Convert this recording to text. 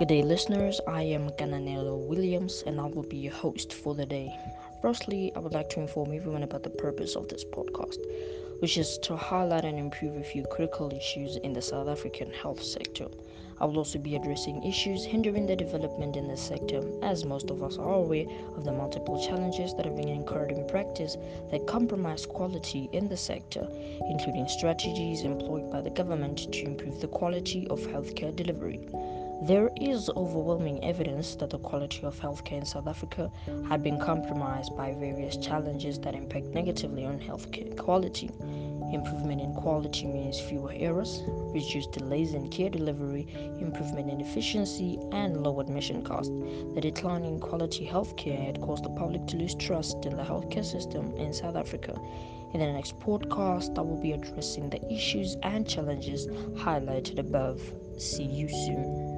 Good day, listeners. I am Gananelo Williams, and I will be your host for the day. Firstly, I would like to inform everyone about the purpose of this podcast, which is to highlight and improve a few critical issues in the South African health sector. I will also be addressing issues hindering the development in this sector, as most of us are aware of the multiple challenges that have been incurred in practice that compromise quality in the sector, including strategies employed by the government to improve the quality of healthcare delivery. There is overwhelming evidence that the quality of healthcare in South Africa had been compromised by various challenges that impact negatively on healthcare quality. Improvement in quality means fewer errors, reduced delays in care delivery, improvement in efficiency, and low admission costs. The decline in quality healthcare had caused the public to lose trust in the healthcare system in South Africa. In the next podcast, I will be addressing the issues and challenges highlighted above. See you soon.